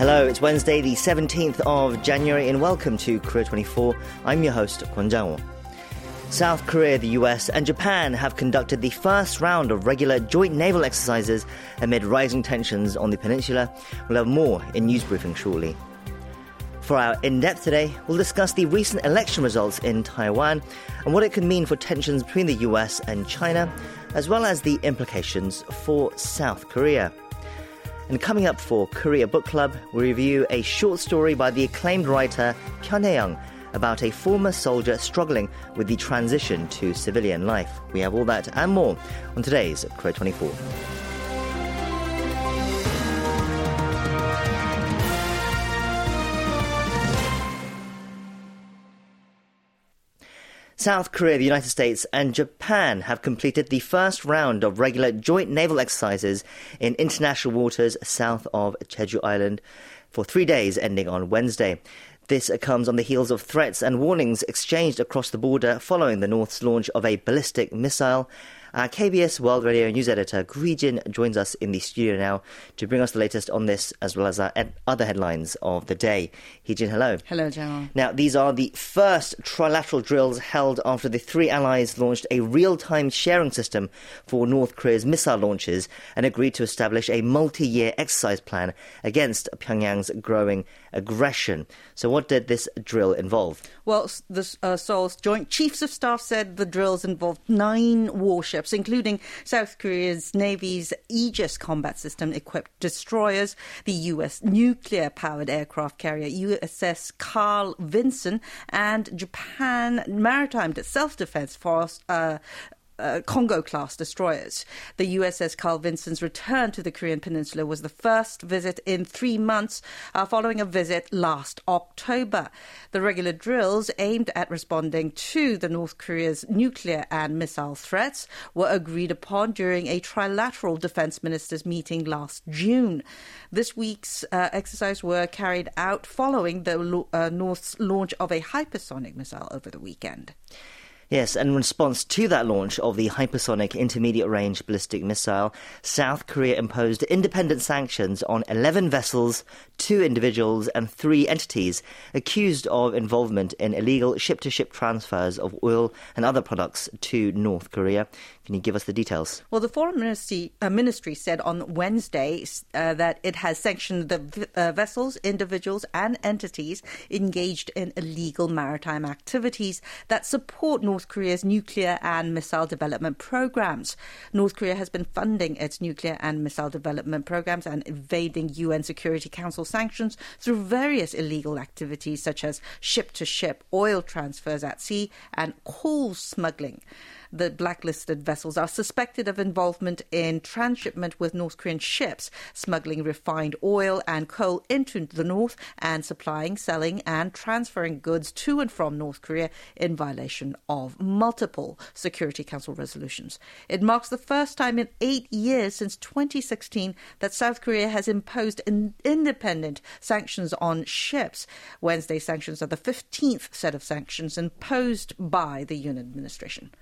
Hello, it's Wednesday, the 17th of January, and welcome to Korea 24. I'm your host, Kwon Jang-woo. South Korea, the US, and Japan have conducted the first round of regular joint naval exercises amid rising tensions on the peninsula. We'll have more in news briefing shortly. For our in depth today, we'll discuss the recent election results in Taiwan and what it could mean for tensions between the US and China, as well as the implications for South Korea. And coming up for Korea Book Club, we review a short story by the acclaimed writer Pyun Hye-young about a former soldier struggling with the transition to civilian life. We have all that and more on today's Korea 24. South Korea, the United States, and Japan have completed the first round of regular joint naval exercises in international waters south of Jeju Island for three days ending on Wednesday. This comes on the heels of threats and warnings exchanged across the border following the North's launch of a ballistic missile our KBS World Radio News Editor Gu Jin joins us in the studio now to bring us the latest on this as well as our ed- other headlines of the day. Jin, hello. Hello, General. Now, these are the first trilateral drills held after the three allies launched a real-time sharing system for North Korea's missile launches and agreed to establish a multi-year exercise plan against Pyongyang's growing aggression. So, what did this drill involve? Well, the uh, Seoul's Joint Chiefs of Staff said the drills involved nine warships including South Korea's Navy's Aegis combat system equipped destroyers, the U.S. nuclear powered aircraft carrier USS Carl Vinson, and Japan Maritime Self Defense Force. Uh, uh, Kongo class destroyers. The USS Carl Vinson's return to the Korean Peninsula was the first visit in three months uh, following a visit last October. The regular drills aimed at responding to the North Korea's nuclear and missile threats were agreed upon during a trilateral defense ministers meeting last June. This week's uh, exercise were carried out following the uh, North's launch of a hypersonic missile over the weekend. Yes, and in response to that launch of the hypersonic intermediate range ballistic missile, South Korea imposed independent sanctions on 11 vessels, two individuals, and three entities accused of involvement in illegal ship to ship transfers of oil and other products to North Korea. Can you give us the details? Well, the Foreign Ministry, uh, ministry said on Wednesday uh, that it has sanctioned the uh, vessels, individuals, and entities engaged in illegal maritime activities that support North Korea's nuclear and missile development programs. North Korea has been funding its nuclear and missile development programs and evading UN Security Council sanctions through various illegal activities such as ship to ship oil transfers at sea and coal smuggling. The blacklisted vessels are suspected of involvement in transshipment with North Korean ships, smuggling refined oil and coal into the North, and supplying, selling, and transferring goods to and from North Korea in violation of multiple Security Council resolutions. It marks the first time in eight years since 2016 that South Korea has imposed independent sanctions on ships. Wednesday sanctions are the 15th set of sanctions imposed by the Yoon administration.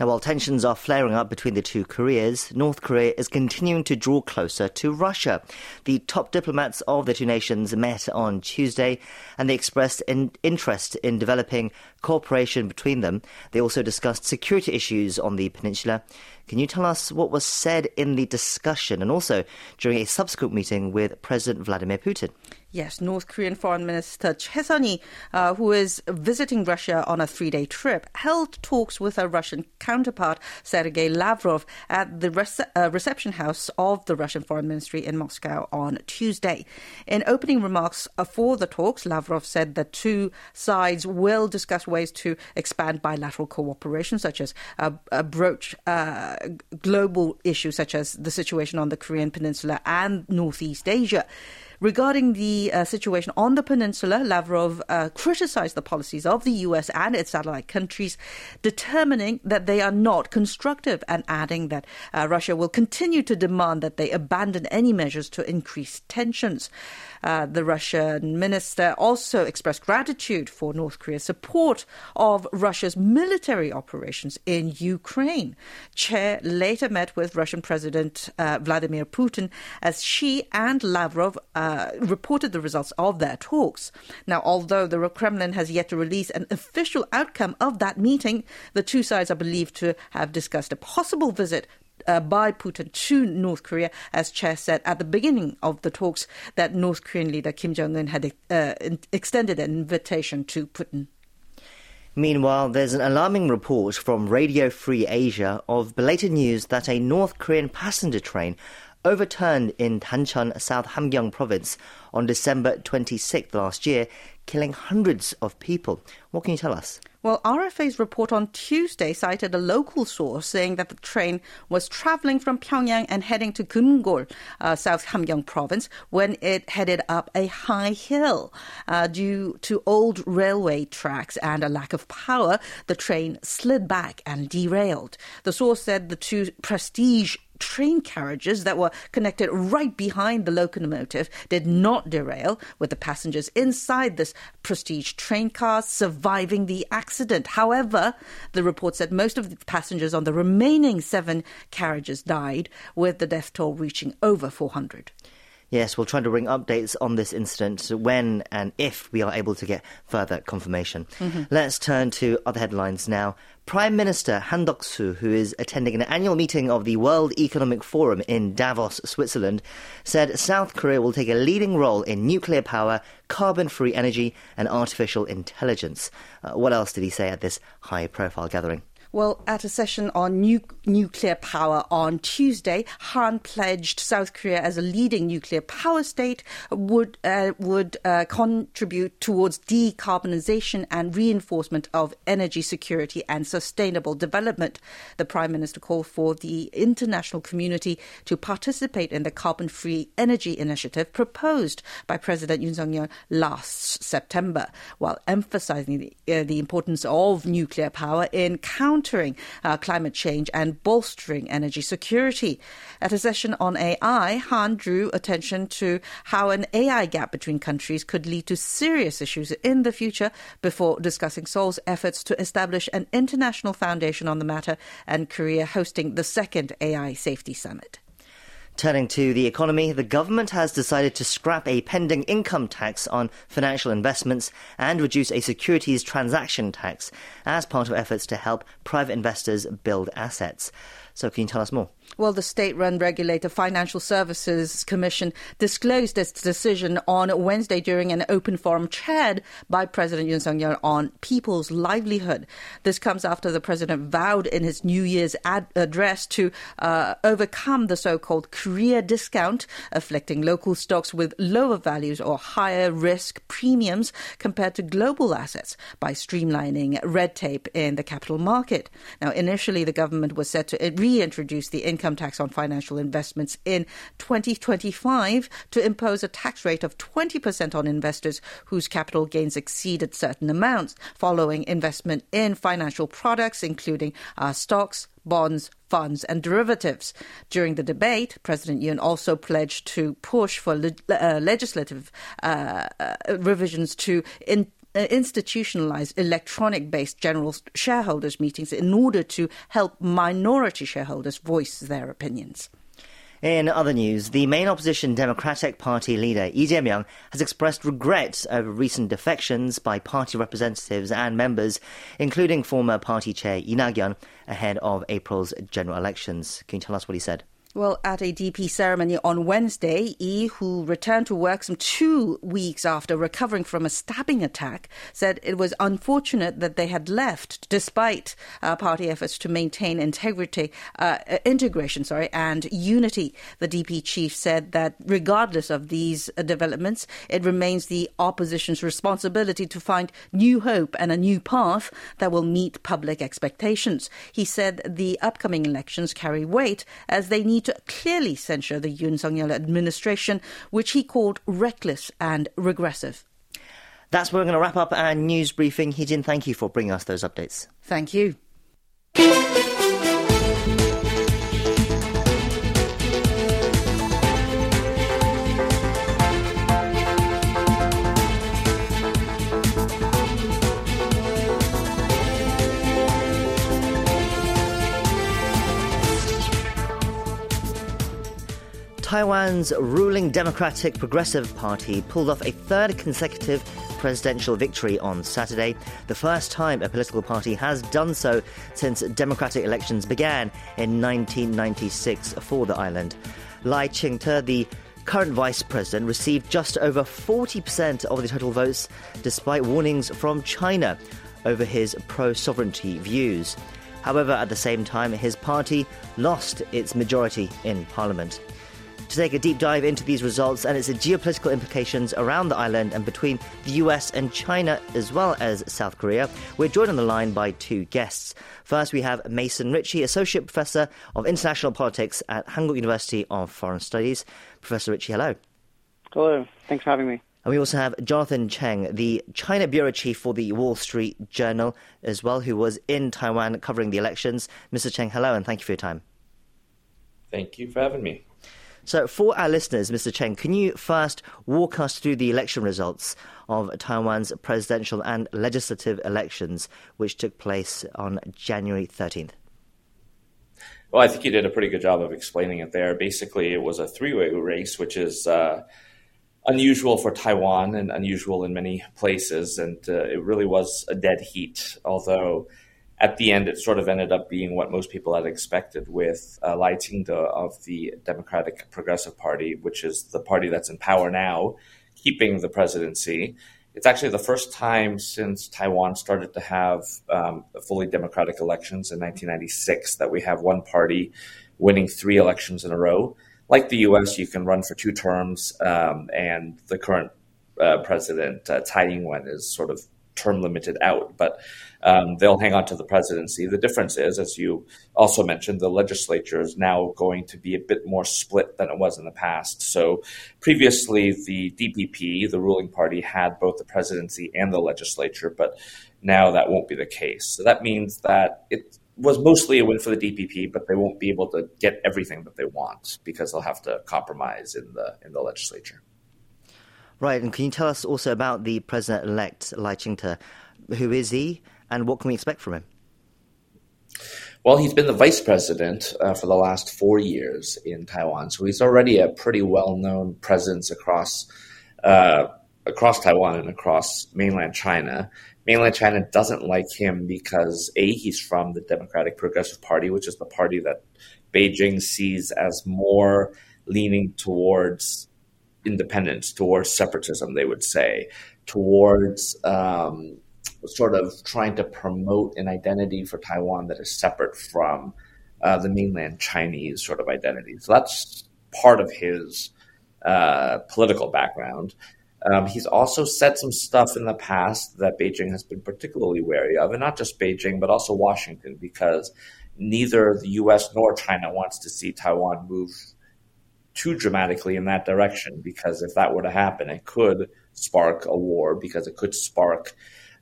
Now, while tensions are flaring up between the two Koreas, North Korea is continuing to draw closer to Russia. The top diplomats of the two nations met on Tuesday and they expressed an interest in developing cooperation between them. They also discussed security issues on the peninsula. Can you tell us what was said in the discussion and also during a subsequent meeting with President Vladimir Putin? Yes, North Korean Foreign Minister Choi uh, who is visiting Russia on a three-day trip, held talks with her Russian counterpart Sergei Lavrov at the rece- uh, reception house of the Russian Foreign Ministry in Moscow on Tuesday. In opening remarks uh, for the talks, Lavrov said that two sides will discuss ways to expand bilateral cooperation, such as uh, broach global issues such as the situation on the Korean Peninsula and Northeast Asia. Regarding the uh, situation on the peninsula, Lavrov uh, criticized the policies of the US and its satellite countries, determining that they are not constructive and adding that uh, Russia will continue to demand that they abandon any measures to increase tensions. Uh, the Russian minister also expressed gratitude for North Korea's support of Russia's military operations in Ukraine. Choi later met with Russian President uh, Vladimir Putin as she and Lavrov uh, uh, reported the results of their talks. Now, although the Kremlin has yet to release an official outcome of that meeting, the two sides are believed to have discussed a possible visit uh, by Putin to North Korea, as Choi said at the beginning of the talks that North Korean leader Kim Jong un had uh, extended an invitation to Putin. Meanwhile, there's an alarming report from Radio Free Asia of belated news that a North Korean passenger train overturned in Tancheon, South Hamgyong province on December 26th last year, killing hundreds of people. What can you tell us? Well, RFA's report on Tuesday cited a local source saying that the train was traveling from Pyongyang and heading to Kumgol, uh, South Hamgyong province, when it headed up a high hill. Uh, due to old railway tracks and a lack of power, the train slid back and derailed. The source said the two prestige train carriages that were connected right behind the locomotive did not derail, with the passengers inside this prestige train car surviving the accident. However, the report said most of the passengers on the remaining seven carriages died, with the death toll reaching over 400. Yes, we'll try to bring updates on this incident when and if we are able to get further confirmation. Mm-hmm. Let's turn to other headlines now. Prime Minister Han Duck-soo, who is attending an annual meeting of the World Economic Forum in Davos, Switzerland, said South Korea will take a leading role in nuclear power, carbon-free energy, and artificial intelligence. Uh, what else did he say at this high-profile gathering? Well, at a session on nu- nuclear power on Tuesday, Han pledged South Korea as a leading nuclear power state would uh, would uh, contribute towards decarbonization and reinforcement of energy security and sustainable development. The Prime Minister called for the international community to participate in the carbon-free energy initiative proposed by President Yoon Suk-yeol last September, while emphasizing the, uh, the importance of nuclear power in countering countering uh, climate change and bolstering energy security. At a session on AI, Han drew attention to how an AI gap between countries could lead to serious issues in the future before discussing Seoul's efforts to establish an international foundation on the matter and Korea hosting the second AI Safety Summit. Turning to the economy, the government has decided to scrap a pending income tax on financial investments and reduce a securities transaction tax as part of efforts to help private investors build assets. So, can you tell us more? Well, the state run regulator Financial Services Commission disclosed its decision on Wednesday during an open forum chaired by President Yoon Suk Yeol on people's livelihood. This comes after the president vowed in his New Year's ad- address to uh, overcome the so called Korea discount, afflicting local stocks with lower values or higher risk premiums compared to global assets by streamlining red tape in the capital market. Now, initially, the government was set to reintroduce the income tax on financial investments in 2025 to impose a tax rate of 20% on investors whose capital gains exceeded certain amounts following investment in financial products, including uh, stocks, bonds, funds, and derivatives. During the debate, President Yoon also pledged to push for le- uh, legislative uh, uh revisions to in- uh, institutionalize electronic based general shareholders meetings in order to help minority shareholders voice their opinions. In other news, the main opposition Democratic Party leader Lee Jae-myung has expressed regret over recent defections by party representatives and members, including former party chair Lee Nak-yeon, ahead of April's general elections. Can you tell us what he said? Well, at a DP ceremony on Wednesday, Lee, who returned to work some two weeks after recovering from a stabbing attack, said it was unfortunate that they had left, despite uh, party efforts to maintain integrity, uh, integration, sorry, and unity. The DP chief said that regardless of these uh, developments, it remains the opposition's responsibility to find new hope and a new path that will meet public expectations. He said the upcoming elections carry weight as they need to clearly censure the Yoon Suk Yeol administration, which he called reckless and regressive. That's where we're going to wrap up our news briefing. Hee-jin, thank you for bringing us those updates. Thank you. Taiwan's ruling Democratic Progressive Party pulled off a third consecutive presidential victory on Saturday, the first time a political party has done so since democratic elections began in 1996 for the island. Lai Ching-te, the current vice president, received just over 40% of the total votes, despite warnings from China over his pro sovereignty views. However, at the same time, his party lost its majority in parliament. To take a deep dive into these results and its geopolitical implications around the island and between the US and China, as well as South Korea, we're joined on the line by two guests. First, we have Mason Richey, Associate Professor of International Politics at Hankuk University of Foreign Studies. Professor Richey, hello. Hello. Thanks for having me. And we also have Jonathan Cheng, the China Bureau Chief for the Wall Street Journal, as well, who was in Taiwan covering the elections. Mr. Cheng, hello, and thank you for your time. Thank you for having me. So, for our listeners, Mr. Cheng, can you first walk us through the election results of Taiwan's presidential and legislative elections, which took place on January 13th? Well, I think you did a pretty good job of explaining it there. Basically, it was a three way race, which is uh, unusual for Taiwan and unusual in many places. And uh, it really was a dead heat, although at the end, it sort of ended up being what most people had expected with uh, Lai Ching-te of the Democratic Progressive Party, which is the party that's in power now, keeping the presidency. It's actually the first time since Taiwan started to have um, fully democratic elections in 1996 that we have one party winning three elections in a row. Like the U.S., you can run for two terms, um, and the current uh, president, uh, Tsai Ing-wen, is sort of term limited out, but um, they'll hang on to the presidency. The difference is, as you also mentioned, the legislature is now going to be a bit more split than it was in the past. So previously, the DPP, the ruling party, had both the presidency and the legislature, but now that won't be the case. So that means that it was mostly a win for the DPP, but they won't be able to get everything that they want because they'll have to compromise in the in the legislature. Right, and can you tell us also about the president-elect Lai Ching-te? Who is he, and what can we expect from him? Well, he's been the vice president uh, for the last four years in Taiwan, so he's already a pretty well-known presence across uh, across Taiwan and across mainland China. Mainland China doesn't like him because a he's from the Democratic Progressive Party, which is the party that Beijing sees as more leaning towards independence, towards separatism, they would say, towards um, sort of trying to promote an identity for Taiwan that is separate from uh, the mainland Chinese sort of identity. So that's part of his uh, political background. Um, he's also said some stuff in the past that Beijing has been particularly wary of, and not just Beijing, but also Washington, because neither the U.S. nor China wants to see Taiwan move too dramatically in that direction because if that were to happen, it could spark a war because it could spark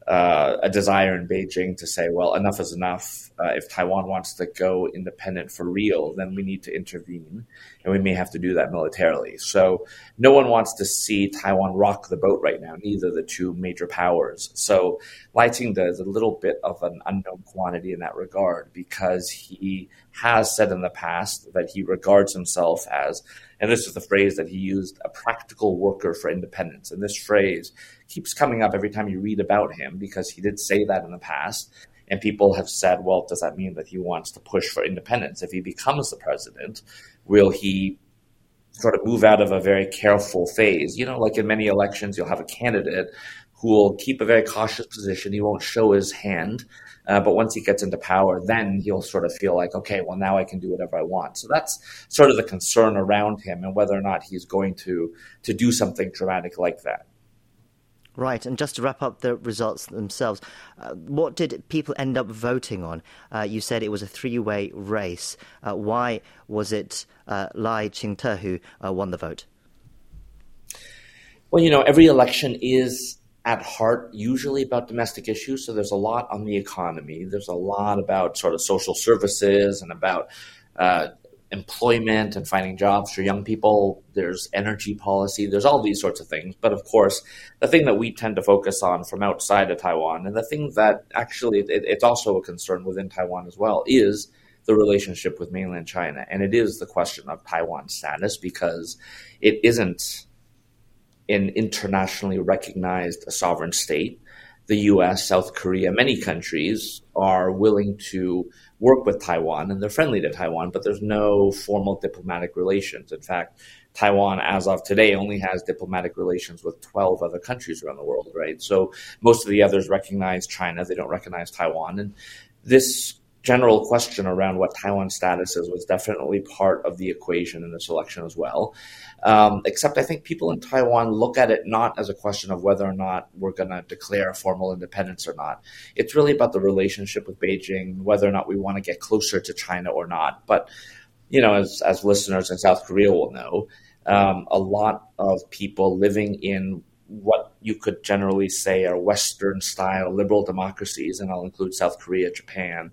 uh, a desire in Beijing to say, well, enough is enough. Uh, if Taiwan wants to go independent for real, then we need to intervene, and we may have to do that militarily. So, no one wants to see Taiwan rock the boat right now, neither the two major powers. So, Lai Ching-te is a little bit of an unknown quantity in that regard because he has said in the past that he regards himself as, and this is the phrase that he used, a practical worker for independence. And this phrase keeps coming up every time you read about him because he did say that in the past. And people have said, well, does that mean that he wants to push for independence? If he becomes the president, will he sort of move out of a very careful phase? You know, like in many elections, you'll have a candidate who will keep a very cautious position. He won't show his hand. Uh, but once he gets into power, then he'll sort of feel like, okay, well, now I can do whatever I want. So that's sort of the concern around him and whether or not he's going to, to do something dramatic like that. Right, and just to wrap up the results themselves, uh, what did people end up voting on? Uh, you said it was a three way race. Uh, why was it uh, Lai Ching-te who uh, won the vote? Well, you know, every election is at heart usually about domestic issues. So there's a lot on the economy, there's a lot about sort of social services and about uh, employment and finding jobs for young people. There's energy policy. There's all these sorts of things. But of course, the thing that we tend to focus on from outside of Taiwan, and the thing that actually it, it's also a concern within Taiwan as well, is the relationship with mainland China. And it is the question of Taiwan's status because it isn't an internationally recognized sovereign state. The US, South Korea, many countries are willing to work with Taiwan and they're friendly to Taiwan, but there's no formal diplomatic relations. In fact, Taiwan, as of today, only has diplomatic relations with 12 other countries around the world, right? So most of the others recognize China, they don't recognize Taiwan. And this general question around what Taiwan's status is was definitely part of the equation in this election as well. Um, except I think people in Taiwan look at it not as a question of whether or not we're going to declare formal independence or not. It's really about the relationship with Beijing, whether or not we want to get closer to China or not. But you know, as as listeners in South Korea will know, um, a lot of people living in what you could generally say are Western style liberal democracies, and I'll include South Korea, Japan,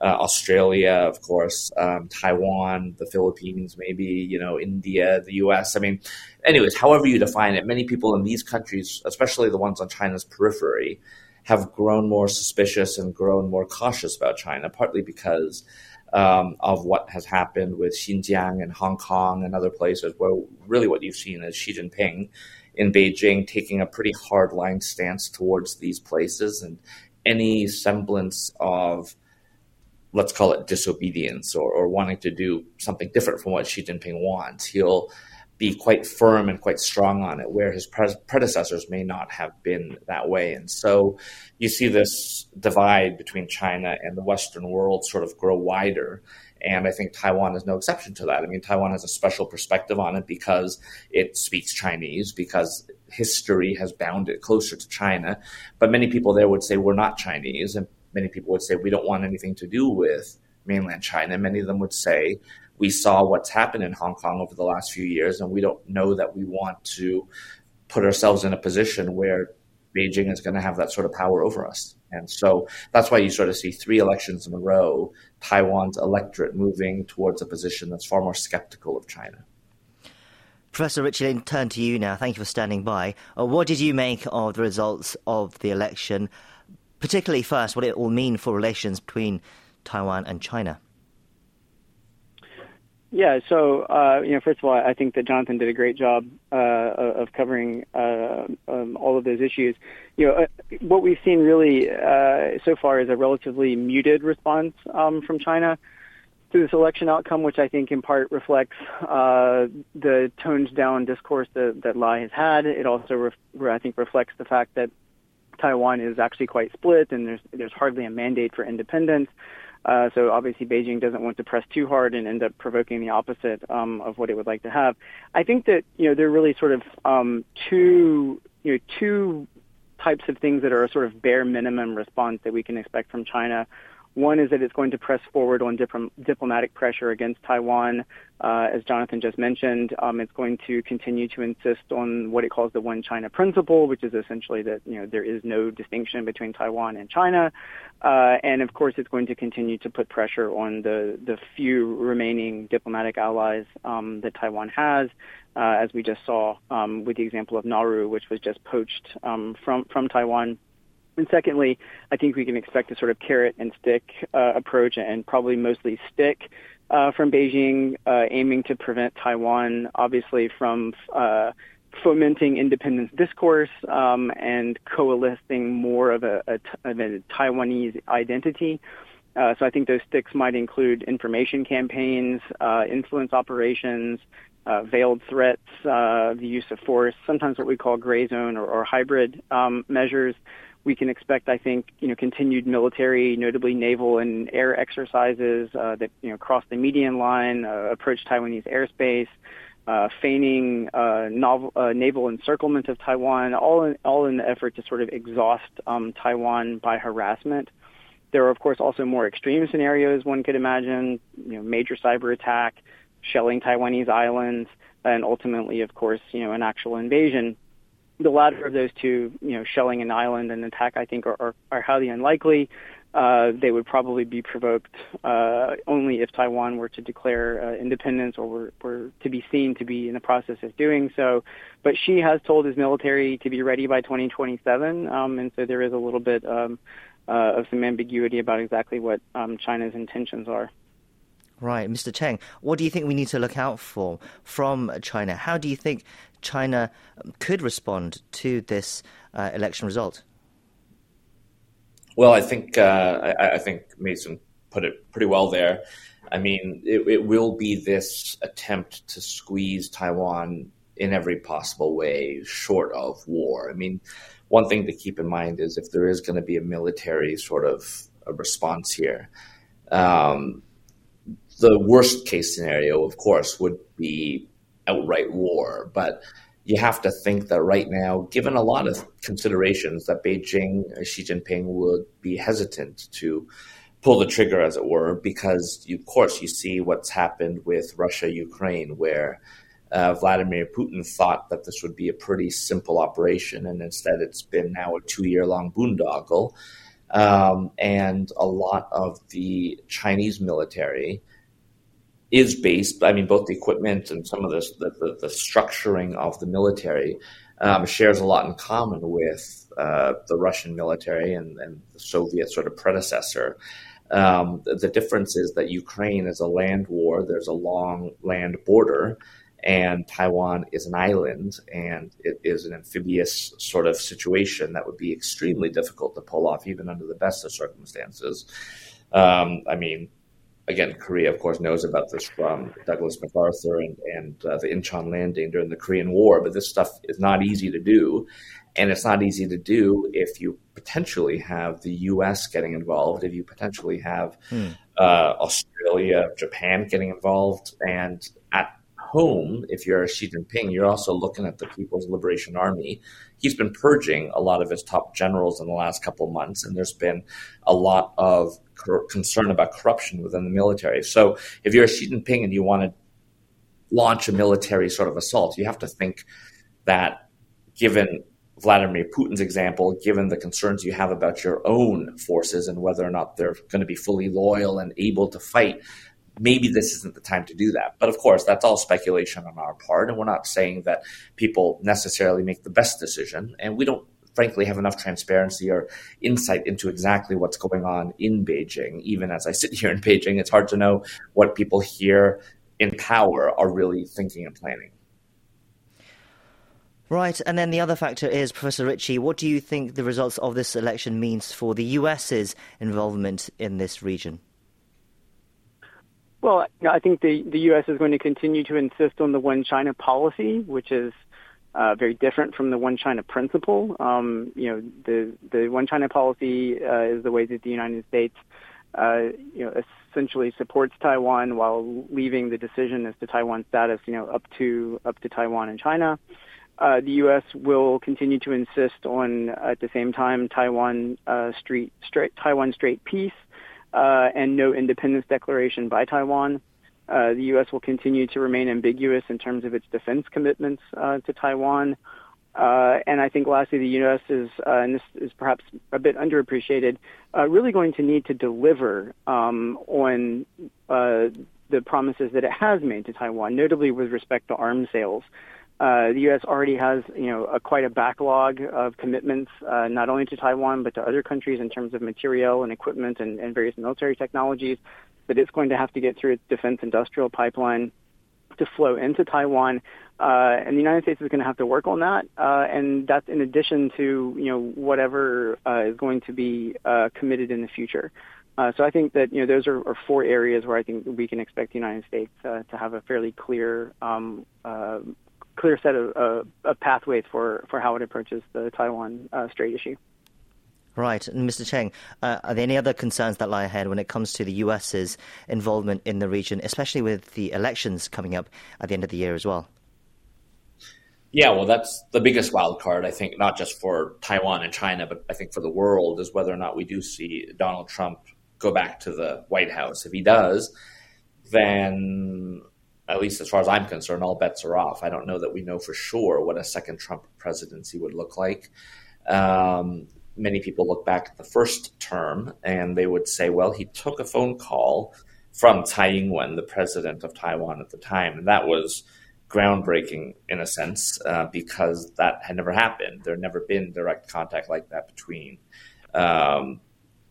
uh, Australia, of course, um, Taiwan, the Philippines, maybe, you know, India, the US. I mean, anyways, however you define it, many people in these countries, especially the ones on China's periphery, have grown more suspicious and grown more cautious about China, partly because um, of what has happened with Xinjiang and Hong Kong and other places, where really what you've seen is Xi Jinping in Beijing taking a pretty hardline stance towards these places, and any semblance of let's call it disobedience or, or wanting to do something different from what Xi Jinping wants, he'll be quite firm and quite strong on it, where his pre- predecessors may not have been that way. And so you see this divide between China and the Western world sort of grow wider. And I think Taiwan is no exception to that. I mean, Taiwan has a special perspective on it because it speaks Chinese, because history has bound it closer to China. But many people there would say we're not Chinese. And many people would say we don't want anything to do with mainland China. Many of them would say we saw what's happened in Hong Kong over the last few years, and we don't know that we want to put ourselves in a position where Beijing is going to have that sort of power over us. And so that's why you sort of see three elections in a row, Taiwan's electorate moving towards a position that's far more skeptical of China. Professor Richey turn to you now. Thank you for standing by. Uh, what did you make of the results of the election? Particularly, first, what it will mean for relations between Taiwan and China? Yeah, so uh, you know, first of all, I think that Jonathan did a great job uh, of covering uh, um, all of those issues. You know, uh, what we've seen really uh, so far is a relatively muted response um, from China to this election outcome, which I think in part reflects uh, the toned down discourse that, that Lai has had. It also, I think, reflects the fact that Taiwan is actually quite split, and there's there's hardly a mandate for independence. Uh, so obviously Beijing doesn't want to press too hard and end up provoking the opposite um, of what it would like to have. I think that you know there are really sort of um, two you know two types of things that are a sort of bare minimum response that we can expect from China. One is that it's going to press forward on diplomatic pressure against Taiwan. Uh, as Jonathan just mentioned, um, it's going to continue to insist on what it calls the one China principle, which is essentially that you know there is no distinction between Taiwan and China. Uh, and of course, it's going to continue to put pressure on the the few remaining diplomatic allies um, that Taiwan has, uh, as we just saw um, with the example of Nauru, which was just poached um, from from Taiwan. And secondly, I think we can expect a sort of carrot and stick uh, approach, and probably mostly stick uh, from Beijing, uh, aiming to prevent Taiwan, obviously, from uh, fomenting independence discourse um, and coalescing more of a, a, of a Taiwanese identity. Uh, so I think those sticks might include information campaigns, uh, influence operations, uh, veiled threats, uh, the use of force, sometimes what we call gray zone or, or hybrid um, measures, we can expect, I think, you know, continued military, notably naval and air exercises uh, that you know cross the median line, uh, approach Taiwanese airspace, uh, feigning uh, novel, uh, naval encirclement of Taiwan, all in, all in the effort to sort of exhaust um, Taiwan by harassment. There are, of course, also more extreme scenarios one could imagine, you know, major cyber attack, shelling Taiwanese islands, and ultimately, of course, you know, an actual invasion the latter of those two, you know, shelling an island and attack, I think, are, are, are highly unlikely. Uh, they would probably be provoked uh, only if Taiwan were to declare uh, independence or were, were to be seen to be in the process of doing so. But Xi has told his military to be ready by 2027, um, and so there is a little bit um, uh, of some ambiguity about exactly what um, China's intentions are. Right, Mr. Cheng, what do you think we need to look out for from China? How do you think China could respond to this uh, election result? Well, I think uh, I, I, think Mason put it pretty well there. I mean, it, it, will be this attempt to squeeze Taiwan in every possible way, short of war. I mean, one thing to keep in mind is if there is going to be a military sort of response here, um, the worst case scenario, of course, would be outright war. But you have to think that right now, given a lot of considerations, that Beijing, Xi Jinping would be hesitant to pull the trigger, as it were, because you, of course you see what's happened with Russia Ukraine, where uh, Vladimir Putin thought that this would be a pretty simple operation, and instead it's been now a two year long boondoggle. Um, and a lot of the Chinese military is based, I mean, both the equipment and some of the, the, the structuring of the military um, shares a lot in common with uh, the Russian military and, and, the Soviet sort of predecessor. Um, the, the, difference is that Ukraine is a land war, there's a long land border, and Taiwan is an island, and it is an amphibious sort of situation that would be extremely difficult to pull off, even under the best of circumstances. Um, I mean, again, Korea, of course, knows about this from Douglas MacArthur and, and uh, the Incheon landing during the Korean War. But this stuff is not easy to do. And it's not easy to do if you potentially have the U.S. getting involved, if you potentially have hmm. uh, Australia, Japan getting involved. And home, if you're Xi Jinping, you're also looking at the People's Liberation Army. He's been purging a lot of his top generals in the last couple of months, and there's been a lot of concern about corruption within the military. So if you're Xi Jinping and you want to launch a military sort of assault, you have to think that given Vladimir Putin's example, given the concerns you have about your own forces and whether or not they're going to be fully loyal and able to fight, maybe this isn't the time to do that. But of course, that's all speculation on our part. And we're not saying that people necessarily make the best decision. And we don't frankly have enough transparency or insight into exactly what's going on in Beijing. Even as I sit here in Beijing, it's hard to know what people here in power are really thinking and planning. Right, and then the other factor is, Professor Richey, what do you think the results of this election means for the US's involvement in this region? Well, I think the, the U.S. is going to continue to insist on the one China policy, which is uh, very different from the one China principle. Um, you know, the the one China policy uh, is the way that the United States, uh, you know, essentially supports Taiwan while leaving the decision as to Taiwan status, you know, up to up to Taiwan and China. Uh, the U.S. will continue to insist on, at the same time, Taiwan uh, street, straight, Taiwan Strait peace uh, and no independence declaration by Taiwan. Uh, the U.S. will continue to remain ambiguous in terms of its defense commitments uh, to Taiwan. Uh, and I think lastly, the U.S. is, uh, and this is perhaps a bit underappreciated, uh, really going to need to deliver um, on uh, the promises that it has made to Taiwan, notably with respect to arms sales. Uh, the U.S. already has, you know, a, quite a backlog of commitments, uh, not only to Taiwan but to other countries in terms of material and equipment and, and various military technologies that it's going to have to get through its defense industrial pipeline to flow into Taiwan. Uh, and the United States is going to have to work on that, uh, and that's in addition to you know whatever uh, is going to be uh, committed in the future. Uh, so I think that you know those are, are, four areas where I think we can expect the United States to have a fairly clear um, clear set of, of, pathways for, for how it approaches the Taiwan Strait issue. Right. And Mr. Cheng, uh, are there any other concerns that lie ahead when it comes to the US's involvement in the region, especially with the elections coming up at the end of the year as well? Yeah, well, that's the biggest wild card, I think, not just for Taiwan and China, but I think for the world, is whether or not we do see Donald Trump go back to the White House. If he does, then, at least as far as I'm concerned, all bets are off. I don't know that we know for sure what a second Trump presidency would look like. Um, many people look back at the first term and they would say, well, he took a phone call from Tsai Ing wen, the president of Taiwan at the time. And that was groundbreaking in a sense uh, because that had never happened. There had never been direct contact like that between, um,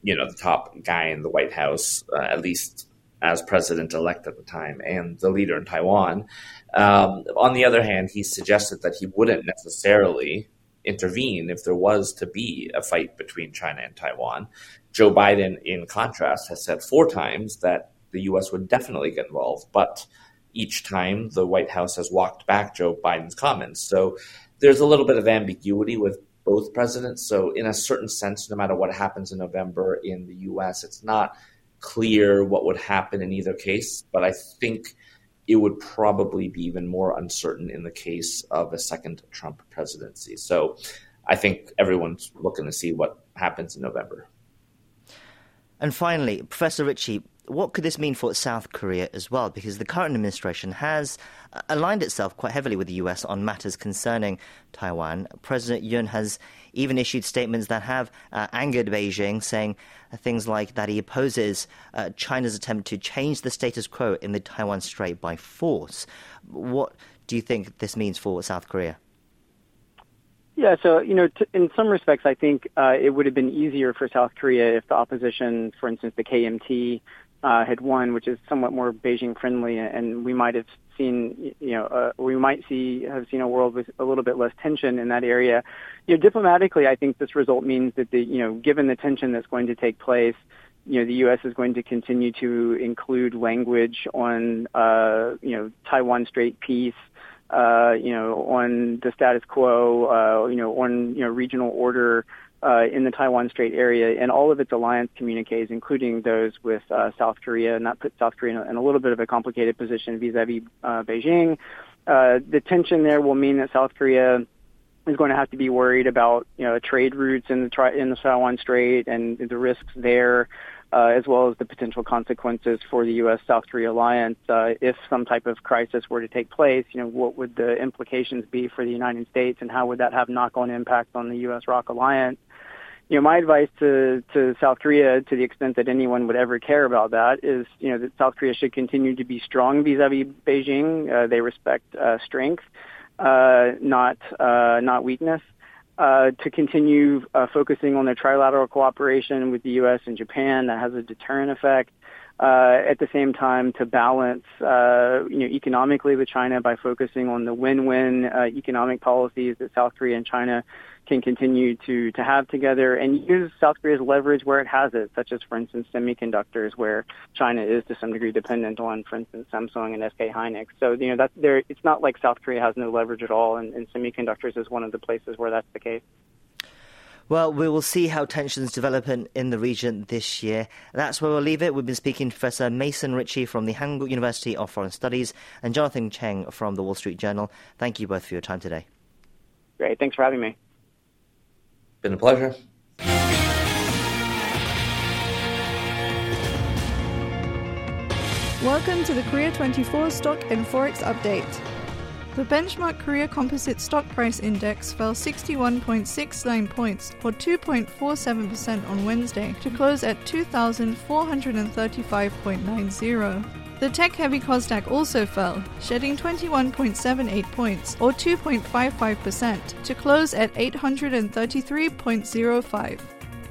you know, the top guy in the White House, uh, at least as president elect at the time and the leader in Taiwan. Um, on the other hand, he suggested that he wouldn't necessarily intervene if there was to be a fight between China and Taiwan. Joe Biden, in contrast, has said four times that the U.S. would definitely get involved, but each time the White House has walked back Joe Biden's comments. So there's a little bit of ambiguity with both presidents. So, in a certain sense, no matter what happens in November in the U.S., it's not clear what would happen in either case. But I think it would probably be even more uncertain in the case of a second Trump presidency. So, I think everyone's looking to see what happens in November. And finally, Professor Richey, what could this mean for South Korea as well? Because the current administration has uh, aligned itself quite heavily with the US on matters concerning Taiwan. President Yoon has even issued statements that have uh, angered Beijing, saying things like that he opposes uh, China's attempt to change the status quo in the Taiwan Strait by force. What do you think this means for South Korea? Yeah, so you know, t- in some respects, I think uh, it would have been easier for South Korea if the opposition, for instance, the KMT, uh, had won, which is somewhat more Beijing friendly, and we might have seen, you know, uh, we might see have seen a world with a little bit less tension in that area. You know, diplomatically, I think this result means that the, you know, given the tension that's going to take place, you know, the U.S. is going to continue to include language on, uh, you know, Taiwan Strait peace, uh, you know, on the status quo, uh, you know, on, you know, regional order, in the Taiwan Strait area and all of its alliance communiques, including those with uh, South Korea, and that puts South Korea in a, little bit of a complicated position vis-a-vis uh, Beijing. Uh, the tension there will mean that South Korea is going to have to be worried about you know trade routes in the tri- in the Taiwan Strait and the risks there uh, as well as the potential consequences for the U.S. South Korea alliance uh, if some type of crisis were to take place. You know, what would the implications be for the United States, and how would that have knock-on impacts on the U.S. ROK alliance? You know, my advice to to South Korea, to the extent that anyone would ever care about that, is you know that South Korea should continue to be strong vis-a-vis Beijing. Uh, they respect uh, strength, uh, not uh, not weakness uh, to continue uh, focusing on their trilateral cooperation with the U.S. and Japan that has a deterrent effect. Uh, at the same time, to balance, uh, you know, economically with China by focusing on the win-win uh, economic policies that South Korea and China can continue to, to have together and use South Korea's leverage where it has it, such as, for instance, semiconductors, where China is to some degree dependent on, for instance, Samsung and SK Hynix. So, you know, that's there, it's not like South Korea has no leverage at all, and, and semiconductors is one of the places where that's the case. Well, we will see how tensions develop in, in, the region this year. That's where we'll leave it. We've been speaking to Professor Mason Richey from the Hankuk University of Foreign Studies and Jonathan Cheng from the Wall Street Journal. Thank you both for your time today. Great. Thanks for having me. Been a pleasure. Welcome to the Korea 24 Stock and Forex Update. The benchmark Korea Composite Stock Price Index fell 61.69 points, or 2.47% on Wednesday, to close at 2,435.90. The tech heavy Kosdaq also fell, shedding 21.78 points, or 2.55%, to close at 833.05.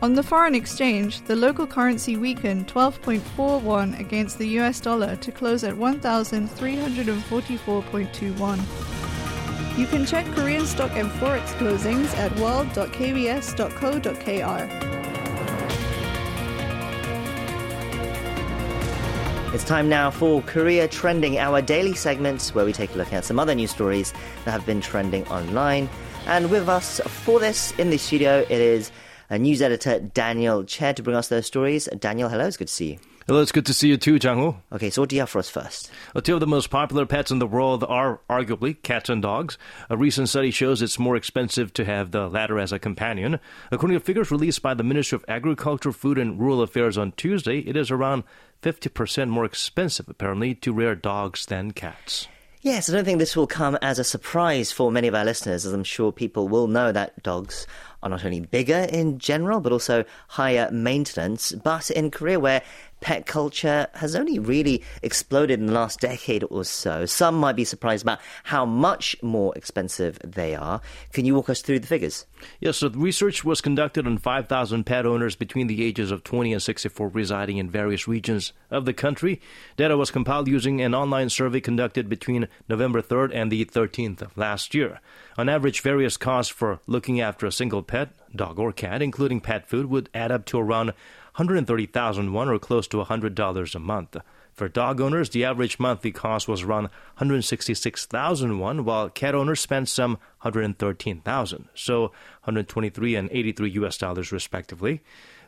On the foreign exchange, the local currency weakened 12.41 against the US dollar to close at 1,344.21. You can check Korean stock and forex closings at world.kbs.co.kr. It's time now for Korea Trending, our daily segment where we take a look at some other news stories that have been trending online. And with us for this in the studio, it is Uh, news editor Daniel Chair to bring us those stories. Daniel, hello, it's good to see you. Hello, it's good to see you too, Jang Okay, so what do you have for us first? Well, two of the most popular pets in the world are arguably cats and dogs. A recent study shows it's more expensive to have the latter as a companion. According to figures released by the Ministry of Agriculture, Food and Rural Affairs on Tuesday, it is around 50% more expensive, apparently, to rear dogs than cats. Yes, I don't think this will come as a surprise for many of our listeners, as I'm sure people will know that dogs are not only bigger in general, but also higher maintenance. But in Korea, where pet culture has only really exploded in the last decade or so. Some might be surprised about how much more expensive they are. Can you walk us through the figures? Yes, so the research was conducted on 5,000 pet owners between the ages of 20 and 64 residing in various regions of the country. Data was compiled using an online survey conducted between November 3rd and the 13th of last year. On average, various costs for looking after a single pet, dog or cat, including pet food, would add up to around 130,000 won or close to $100 a month. For dog owners, the average monthly cost was around 166,000 won, while cat owners spent some 113,000, so 123 and 83 US dollars respectively.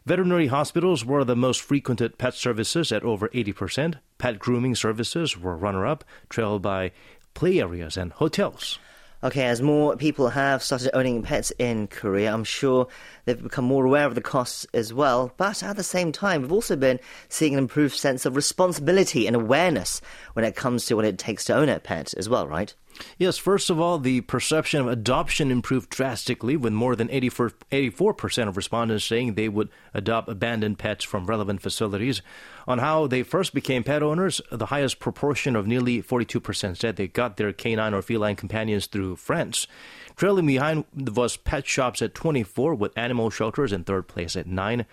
Veterinary hospitals were the most frequented pet services at over 80%. Pet grooming services were runner up, trailed by play areas and hotels. Okay, as more people have started owning pets in Korea, I'm sure they've become more aware of the costs as well. But at the same time, we've also been seeing an improved sense of responsibility and awareness when it comes to what it takes to own a pet as well, right? Yes, first of all, the perception of adoption improved drastically, with more than 84, 84% of respondents saying they would adopt abandoned pets from relevant facilities. On how they first became pet owners, the highest proportion of nearly 42% said they got their canine or feline companions through friends. Trailing behind was pet shops at 24, with animal shelters in third place at 9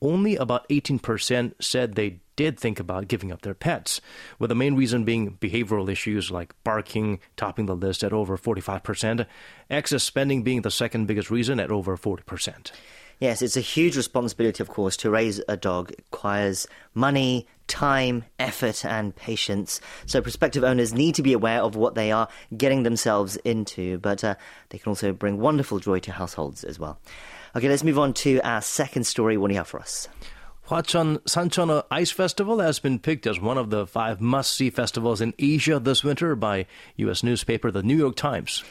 only about 18% said they did think about giving up their pets, with the main reason being behavioral issues like barking topping the list at over 45%, excess spending being the second biggest reason at over 40%. Yes, it's a huge responsibility, of course, to raise a dog. It requires money, time, effort, and patience. So prospective owners need to be aware of what they are getting themselves into, but uh, they can also bring wonderful joy to households as well. Okay, let's move on to our second story. What do you have for us? Hwacheon Sancheoneo Ice Festival has been picked as one of the five must-see festivals in Asia this winter by U.S. newspaper The New York Times.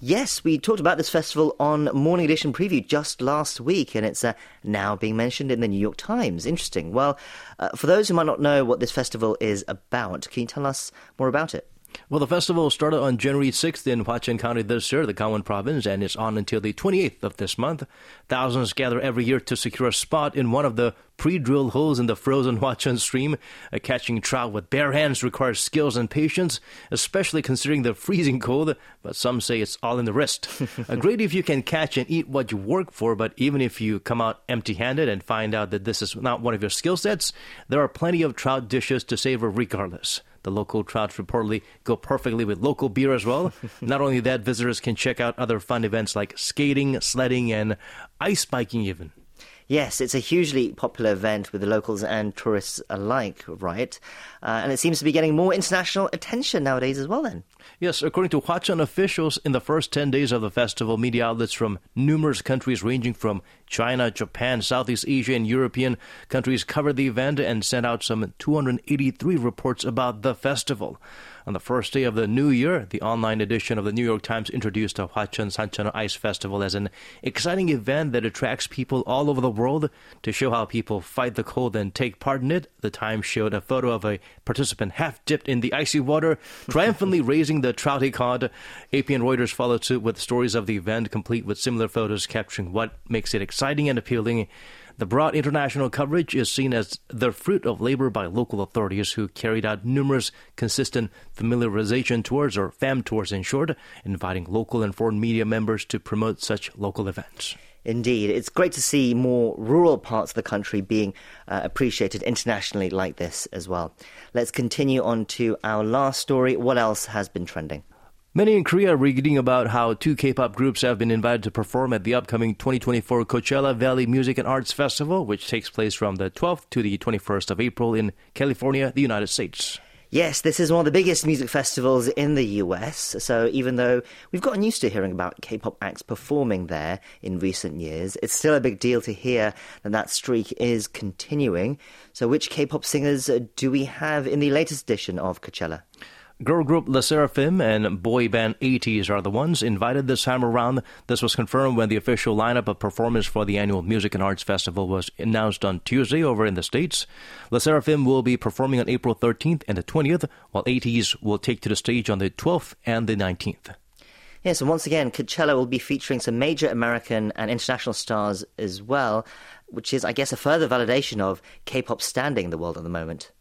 Yes, we talked about this festival on Morning Edition Preview just last week, and it's uh, now being mentioned in the New York Times. Interesting. Well, uh, for those who might not know what this festival is about, can you tell us more about it? Well, the festival started on January 6th in Hwacheon County this year, the Gangwon province, and is on until the 28th of this month. Thousands gather every year to secure a spot in one of the pre-drilled holes in the frozen Hwacheon stream. Uh, catching trout with bare hands requires skills and patience, especially considering the freezing cold, but some say it's all in the wrist. uh, great if you can catch and eat what you work for, but even if you come out empty-handed and find out that this is not one of your skill sets, there are plenty of trout dishes to savor regardless. The local trouts reportedly go perfectly with local beer as well. Not only that, visitors can check out other fun events like skating, sledding, and ice biking even. Yes, it's a hugely popular event with the locals and tourists alike, right? Uh, and it seems to be getting more international attention nowadays as well, then. Yes, according to Hwacheon officials, in the first 10 days of the festival, media outlets from numerous countries ranging from China, Japan, Southeast Asia, and European countries covered the event and sent out some 283 reports about the festival. On the first day of the new year, the online edition of the New York Times introduced the Hwacheon Sancheoneo Ice Festival as an exciting event that attracts people all over the world. To show how people fight the cold and take part in it, the Times showed a photo of a participant half dipped in the icy water, triumphantly raising the trout he caught. AP and Reuters followed suit with stories of the event, complete with similar photos capturing what makes it exciting and appealing. The broad international coverage is seen as the fruit of labor by local authorities who carried out numerous consistent familiarization tours, or FAM tours in short, inviting local and foreign media members to promote such local events. Indeed, it's great to see more rural parts of the country being uh, appreciated internationally like this as well. Let's continue on to our last story. What else has been trending? Many in Korea are reading about how two K-pop groups have been invited to perform at the upcoming 2024 Coachella Valley Music and Arts Festival, which takes place from the 12th to the 21st of April in California, the United States. Yes, this is one of the biggest music festivals in the US. So even though we've gotten used to hearing about K-pop acts performing there in recent years, it's still a big deal to hear that that streak is continuing. So which K-pop singers do we have in the latest edition of Coachella? Girl group LE SSERAFIM and boy band ATEEZ are the ones invited this time around. This was confirmed when the official lineup of performers for the annual Music and Arts Festival was announced on Tuesday over in the States. LE SSERAFIM will be performing on April 13th and the 20th, while ATEEZ will take to the stage on the 12th and the 19th. Yes, and once again, Coachella will be featuring some major American and international stars as well. which is, I guess, a further validation of K-pop standing in the world at the moment.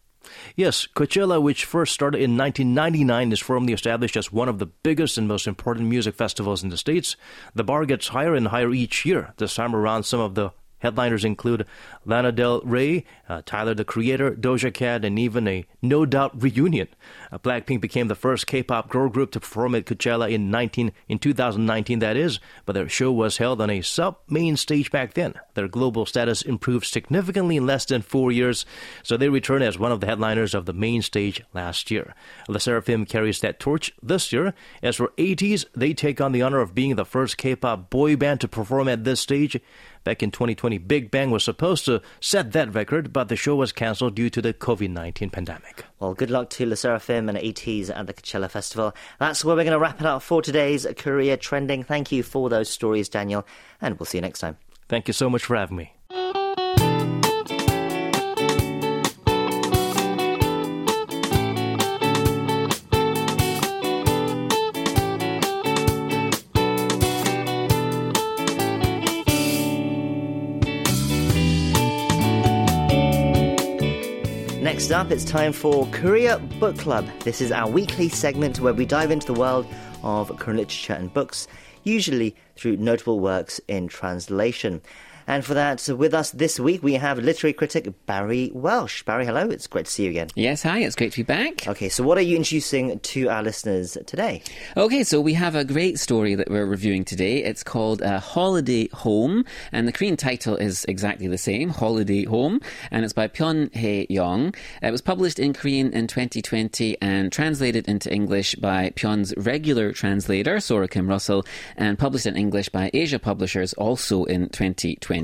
Yes, Coachella, which first started in 1999, is firmly established as one of the biggest and most important music festivals in the States. The bar gets higher and higher each year. This time around, some of the Headliners include Lana Del Rey, uh, Tyler the Creator, Doja Cat, and even a No Doubt reunion. Uh, Blackpink became the first K-pop girl group to perform at Coachella in 19 in 2019. That is, but their show was held on a sub-main stage back then. Their global status improved significantly in less than four years, so they returned as one of the headliners of the main stage last year. LE SSERAFIM carries that torch this year. As for ATEEZ, they take on the honor of being the first K-pop boy band to perform at this stage. Back in 2020, Big Bang was supposed to set that record, but the show was cancelled due to the COVID 19 pandemic. Well, good luck to LE And ATEEZ at the Coachella Festival. That's where we're going to wrap it up for today's Korea Trending. Thank you for those stories, Daniel, and we'll see you next time. Thank you so much for having me. Next up, it's time for Korea Book Club. This is our weekly segment where we dive into the world of Korean literature and books, usually through notable works in translation. And for that, with us this week, we have literary critic Barry Welsh. Barry, hello. It's great to see you again. Yes, hi. It's great to be back. Okay, so what are you introducing to our listeners today? Okay, so we have a great story that we're reviewing today. It's called uh, Holiday Home, and the Korean title is exactly the same, Holiday Home, and it's by Pyun Hye-young. It was published in Korean in 2020 and translated into English by Pyun's regular translator, Sora Kim Russell, and published in English by Asia Publishers also in 2020.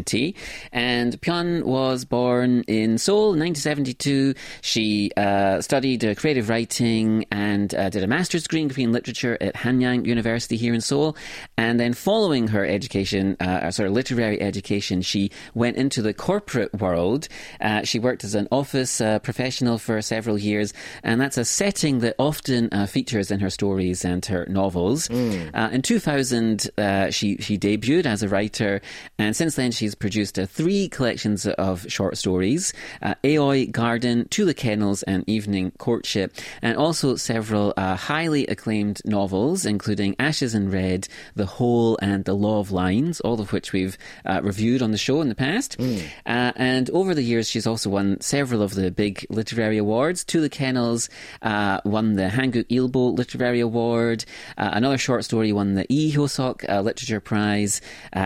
And Pyun was born in Seoul in 1972. She uh, studied uh, creative writing and uh, did a master's degree in Korean literature at Hanyang University here in Seoul. And then, following her education, uh, sort of literary education, she went into the corporate world. Uh, she worked as an office uh, professional for several years, and that's a setting that often features in her stories and her novels. Mm. in 2000, she she debuted as a writer, and since then she she's produced uh, three collections of short stories uh, Aoi Garden, To the Kennels, and Evening Courtship, and also several uh, highly acclaimed novels, including Ashes in Red, The Hole, and The Law of Lines, all of which we've uh, reviewed on the show in the past. Mm. and over the years, she's also won several of the big literary awards. To the Kennels uh, won the Hankook Ilbo Literary Award. Uh, another short story won the Lee Hyo-seok Literature Prize.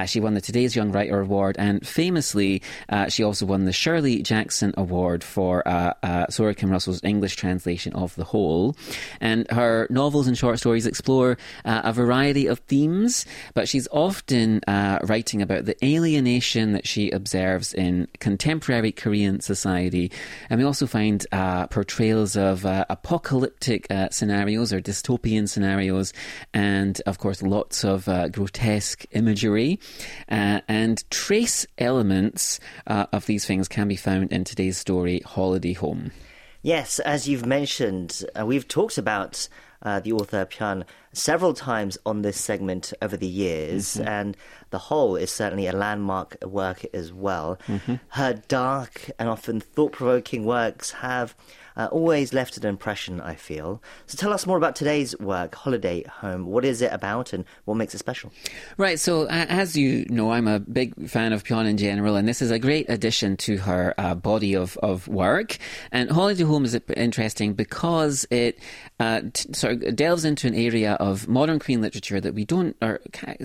she won the Today's Young Writer Award Award, and famously, uh, she also won the Shirley Jackson Award for uh, uh, Sora Kim Russell's English translation of The Hole. And her novels and short stories explore uh, a variety of themes, but she's often uh, writing about the alienation that she observes in contemporary Korean society. And we also find uh, portrayals of apocalyptic scenarios or dystopian scenarios, and of course, lots of grotesque imagery and trace elements uh, of these things can be found in today's story, Holiday Home. Yes, as you've mentioned, uh, we've talked about uh, the author Pyun several times on this segment over the years, mm-hmm. and The Hole is certainly a landmark work as well. Mm-hmm. Her dark and often thought provoking works have uh, always left an impression, I feel. So tell us more about today's work, Holiday Home. What is it about and what makes it special? Right, so uh, as you know, I'm a big fan of Pyun in general, and this is a great addition to her uh, body of, of work. And Holiday Home is interesting because it uh, t- sort of delves into an area of modern Korean literature that we don't or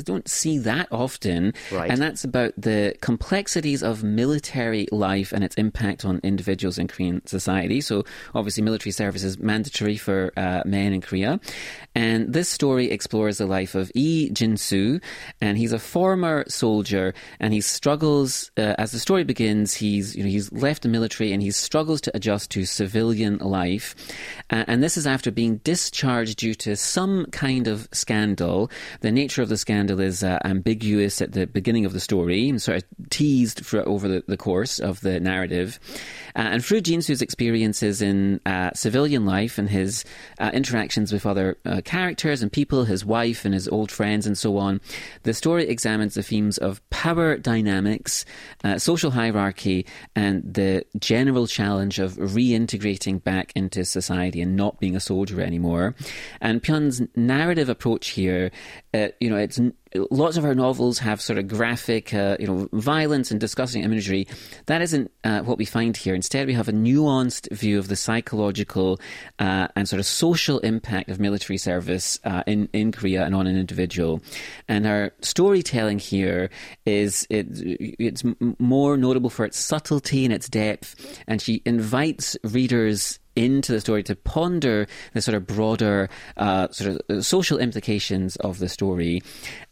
don't see that often, right. and that's about the complexities of military life and its impact on individuals in Korean society. So obviously military service is mandatory for uh, men in Korea. And this story explores the life of Lee Jin-soo, and he's a former soldier, and he struggles uh, as the story begins. He's you know he's left the military, and he struggles to adjust to civilian life, uh, and this is after being discharged due to some kind of scandal. The nature of the scandal is uh, ambiguous at the beginning of the story, and sort of teased for, over the, the course of the narrative. Uh, and through Jinsu's experiences in uh, civilian life and his uh, interactions with other uh, characters and people, his wife and his old friends and so on, the story examines the themes of power dynamics, uh, social hierarchy, and the general challenge of reintegrating back into society and not being a soldier anymore. And Pyun's narrative approach here, uh, you know, it's lots of her novels have sort of graphic, uh, you know, violence and disgusting imagery. That isn't uh, what we find here. Instead, we have a nuanced view of the psychological uh, and sort of social impact of military service uh, in in Korea and on an individual. And her storytelling here is it, it's more notable for its subtlety and its depth, and she invites readers into the story to ponder the sort of broader uh, sort of uh, social implications of the story.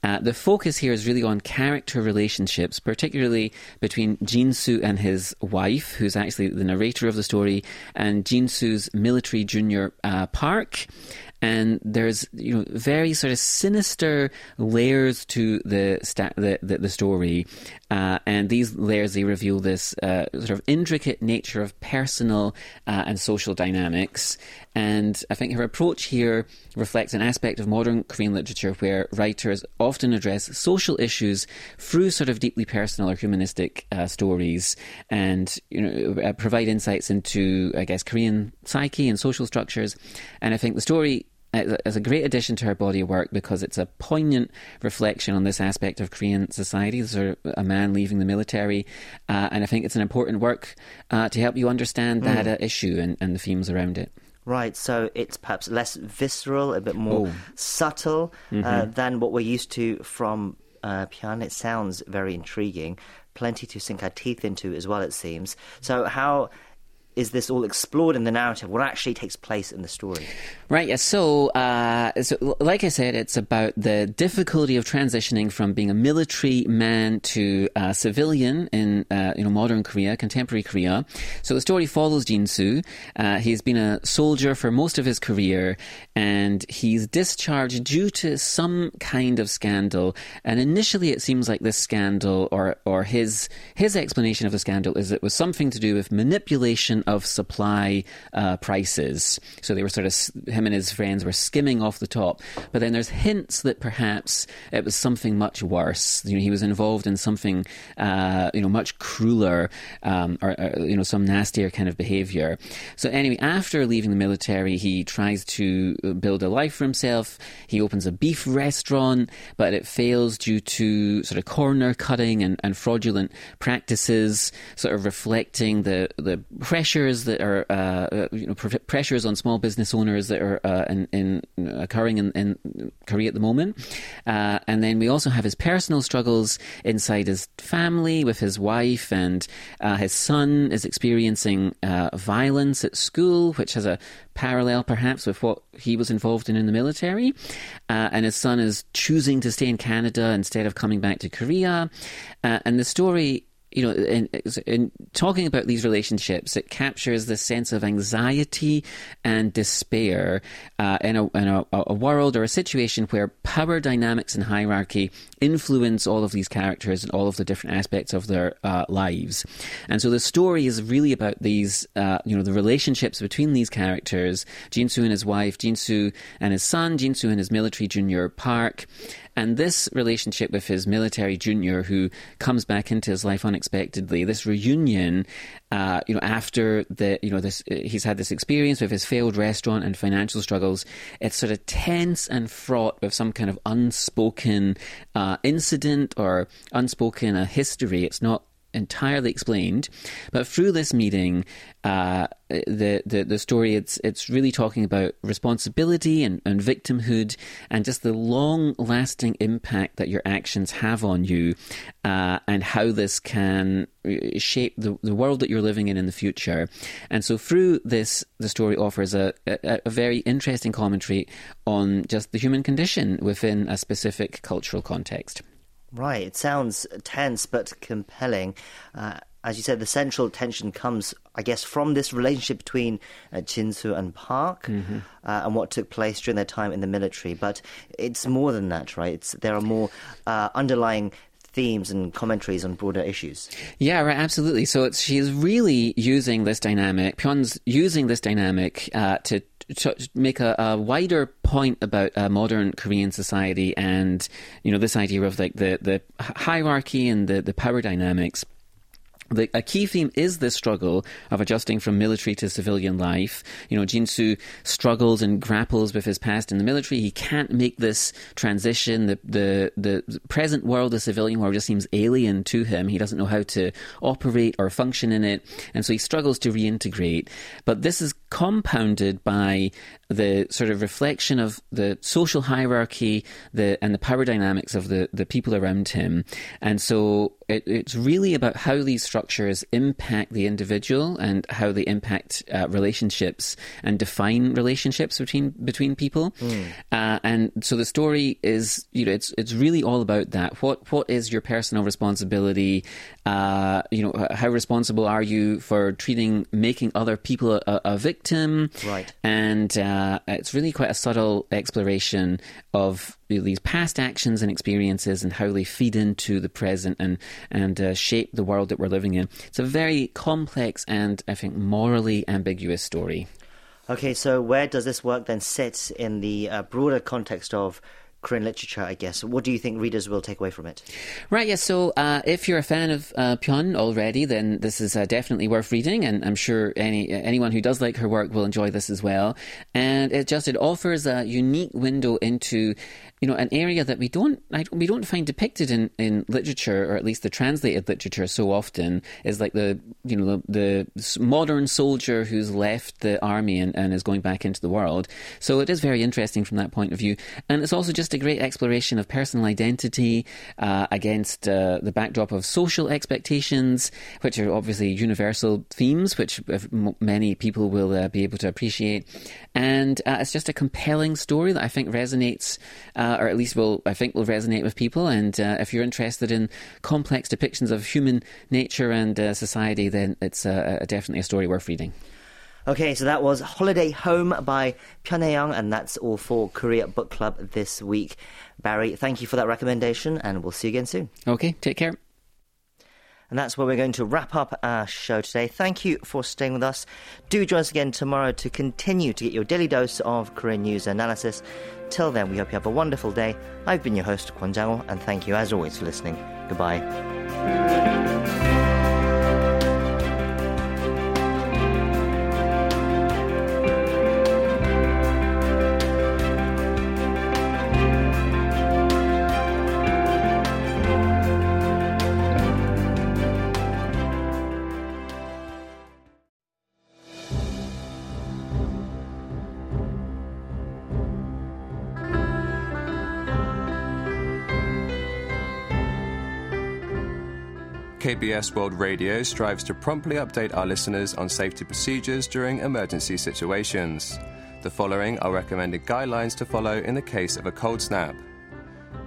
Uh, the focus here is really on character relationships, particularly between Jinsu and his wife, who's actually the narrator of the story, and Jinsu's military junior uh, Park and there's you know very sort of sinister layers to the sta- the, the, the, story, uh, and these layers they reveal this uh, sort of intricate nature of personal uh, and social dynamics. And I think her approach here reflects an aspect of modern Korean literature where writers often address social issues through sort of deeply personal or humanistic uh, stories, and you know uh, provide insights into I guess Korean psyche and social structures. And I think the story as a great addition to her body of work because it's a poignant reflection on this aspect of Korean society. Of a man leaving the military, uh, and I think it's an important work uh, to help you understand that mm. uh, issue and, and, the themes around it. Right, so it's perhaps less visceral, a bit more oh. subtle uh, mm-hmm. than what we're used to from uh, Pyun. It sounds very intriguing. Plenty to sink our teeth into as well, it seems. So, how is this all explored in the narrative? What actually takes place in the story? Right. Yeah. So, uh, so, like I said, it's about the difficulty of transitioning from being a military man to a civilian in uh, you know modern Korea, contemporary Korea. So the story follows Jinsu. Uh, he's been a soldier for most of his career, and he's discharged due to some kind of scandal. And initially, it seems like this scandal, or or his his explanation of the scandal, is it was something to do with manipulation of supply uh, prices. So they were sort of, him and his friends were skimming off the top. But then there's hints that perhaps it was something much worse. You know, he was involved in something, uh, you know, much crueler um, or, or, you know, some nastier kind of behavior. So anyway, after leaving the military, he tries to build a life for himself. He opens a beef restaurant, but it fails due to sort of corner cutting and, and fraudulent practices, sort of reflecting the, the pressure pressures that are uh, uh you know pr- pressures on small business owners that are uh, in, in, occurring in, in, Korea at the moment, uh, and then we also have his personal struggles inside his family with his wife and uh, his son is experiencing uh, violence at school, which has a parallel perhaps with what he was involved in in the military. And his son is choosing to stay in Canada instead of coming back to Korea. And the story you know, in, in, talking about these relationships, it captures the sense of anxiety and despair uh, in, a, in a, a, world or a situation where power dynamics and hierarchy influence all of these characters and all of the different aspects of their uh, lives. And so the story is really about these, uh, you know, the relationships between these characters, Jinsu and his wife, Jinsu and his son, Jinsu and his military junior Park, and this relationship with his military junior, who comes back into his life unexpectedly, this reunion, uh, you know, after the, you know, this, he's had this experience with his failed restaurant and financial struggles. It's sort of tense and fraught with some kind of unspoken uh, incident or unspoken uh, history. It's not entirely explained. But through this meeting, uh, the, the the story it's it's really talking about responsibility and, and victimhood and just the long lasting impact that your actions have on you, uh, and how this can uh, shape the, the world that you're living in in the future. And so through this, the story offers a, a, a very interesting commentary on just the human condition within a specific cultural context. Right. It sounds tense but compelling. Uh, as you said, the central tension comes, I guess, from this relationship between uh, Jinsu and Park mm-hmm. uh, and what took place during their time in the military. But it's more than that, right? It's, there are more uh, underlying themes and commentaries on broader issues. Yeah, right, absolutely. So it's, she's really using this dynamic, Pyun's using this dynamic uh, to, to make a, a, wider point about uh, modern Korean society and, you know, this idea of like the, the hierarchy and the, the power dynamics the, a key theme is this struggle of adjusting from military to civilian life. You know, Jinsu struggles and grapples with his past in the military. He can't make this transition. The, the, the present world, the civilian world, just seems alien to him. He doesn't know how to operate or function in it. And so he struggles to reintegrate. But this is compounded by the sort of reflection of the social hierarchy the, and the power dynamics of the, the people around him. And so it, it's really about how these structures impact the individual and how they impact uh, relationships and define relationships between between people. Mm. Uh, and so the story is, you know, it's it's really all about that. What what is your personal responsibility? Uh, you know, how responsible are you for treating, making other people a, a victim? Right. And uh, it's really quite a subtle exploration of these past actions and experiences and how they feed into the present and and uh, shape the world that we're living in. It's a very complex and I think morally ambiguous story. Okay, so where does this work then sit in the uh, broader context of Korean literature, I guess. What do you think readers will take away from it? Right, yes. Yeah, so uh, if you're a fan of uh, Pyun already, then this is uh, definitely worth reading, and I'm sure any anyone who does like her work will enjoy this as well. And it just it offers a unique window into you know, an area that we don't we don't find depicted in, in literature, or at least the translated literature, so often is like the you know the, the modern soldier who's left the army and, and is going back into the world. So it is very interesting from that point of view, and it's also just a great exploration of personal identity uh, against uh, the backdrop of social expectations, which are obviously universal themes, which many people will uh, be able to appreciate, and uh, it's just a compelling story that I think resonates. Uh, or at least will I think will resonate with people. And uh, if you're interested in complex depictions of human nature and society, then it's definitely a story worth reading. Okay, so that was Holiday Home by Pyun Young, and that's all for Korea Book Club this week. Barry, thank you for that recommendation, and we'll see you again soon. Okay, take care. And that's where we're going to wrap up our show today. Thank you for staying with us. Do join us again tomorrow to continue to get your daily dose of Korean news analysis. Till then, we hope you have a wonderful day. I've been your host, Kwon jang and thank you as always for listening. Goodbye. KBS World Radio strives to promptly update our listeners on safety procedures during emergency situations. The following are recommended guidelines to follow in the case of a cold snap.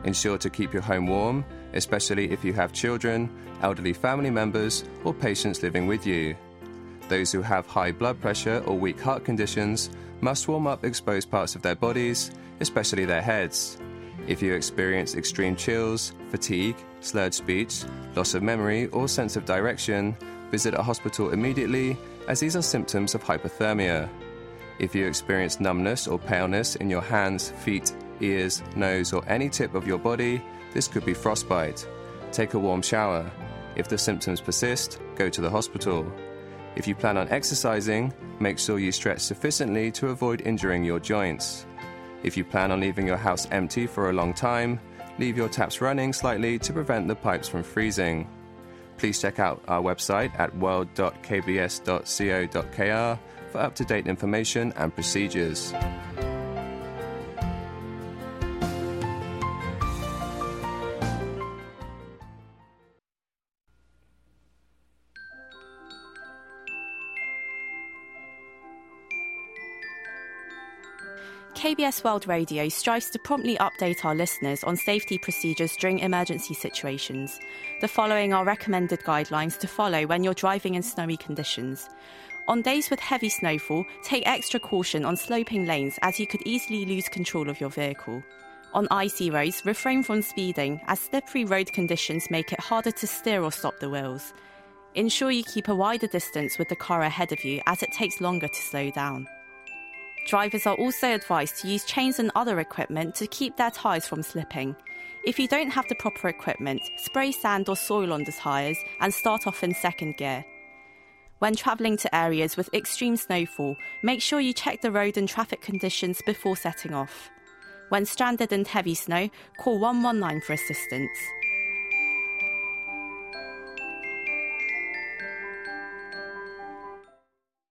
Ensure to keep your home warm, especially if you have children, elderly family members, or patients living with you. Those who have high blood pressure or weak heart conditions must warm up exposed parts of their bodies, especially their heads. If you experience extreme chills, fatigue, slurred speech, loss of memory, or sense of direction, visit a hospital immediately as these are symptoms of hypothermia. If you experience numbness or paleness in your hands, feet, ears, nose, or any tip of your body, this could be frostbite. Take a warm shower. If the symptoms persist, go to the hospital. If you plan on exercising, make sure you stretch sufficiently to avoid injuring your joints. If you plan on leaving your house empty for a long time, leave your taps running slightly to prevent the pipes from freezing. Please check out our website at world.kbs.co.kr for up to date information and procedures. KBS World Radio strives to promptly update our listeners on safety procedures during emergency situations. The following are recommended guidelines to follow when you're driving in snowy conditions. On days with heavy snowfall, take extra caution on sloping lanes as you could easily lose control of your vehicle. On icy roads, refrain from speeding as slippery road conditions make it harder to steer or stop the wheels. Ensure you keep a wider distance with the car ahead of you as it takes longer to slow down. Drivers are also advised to use chains and other equipment to keep their tyres from slipping. If you don't have the proper equipment, spray sand or soil on the tyres and start off in second gear. When travelling to areas with extreme snowfall, make sure you check the road and traffic conditions before setting off. When stranded in heavy snow, call 119 for assistance.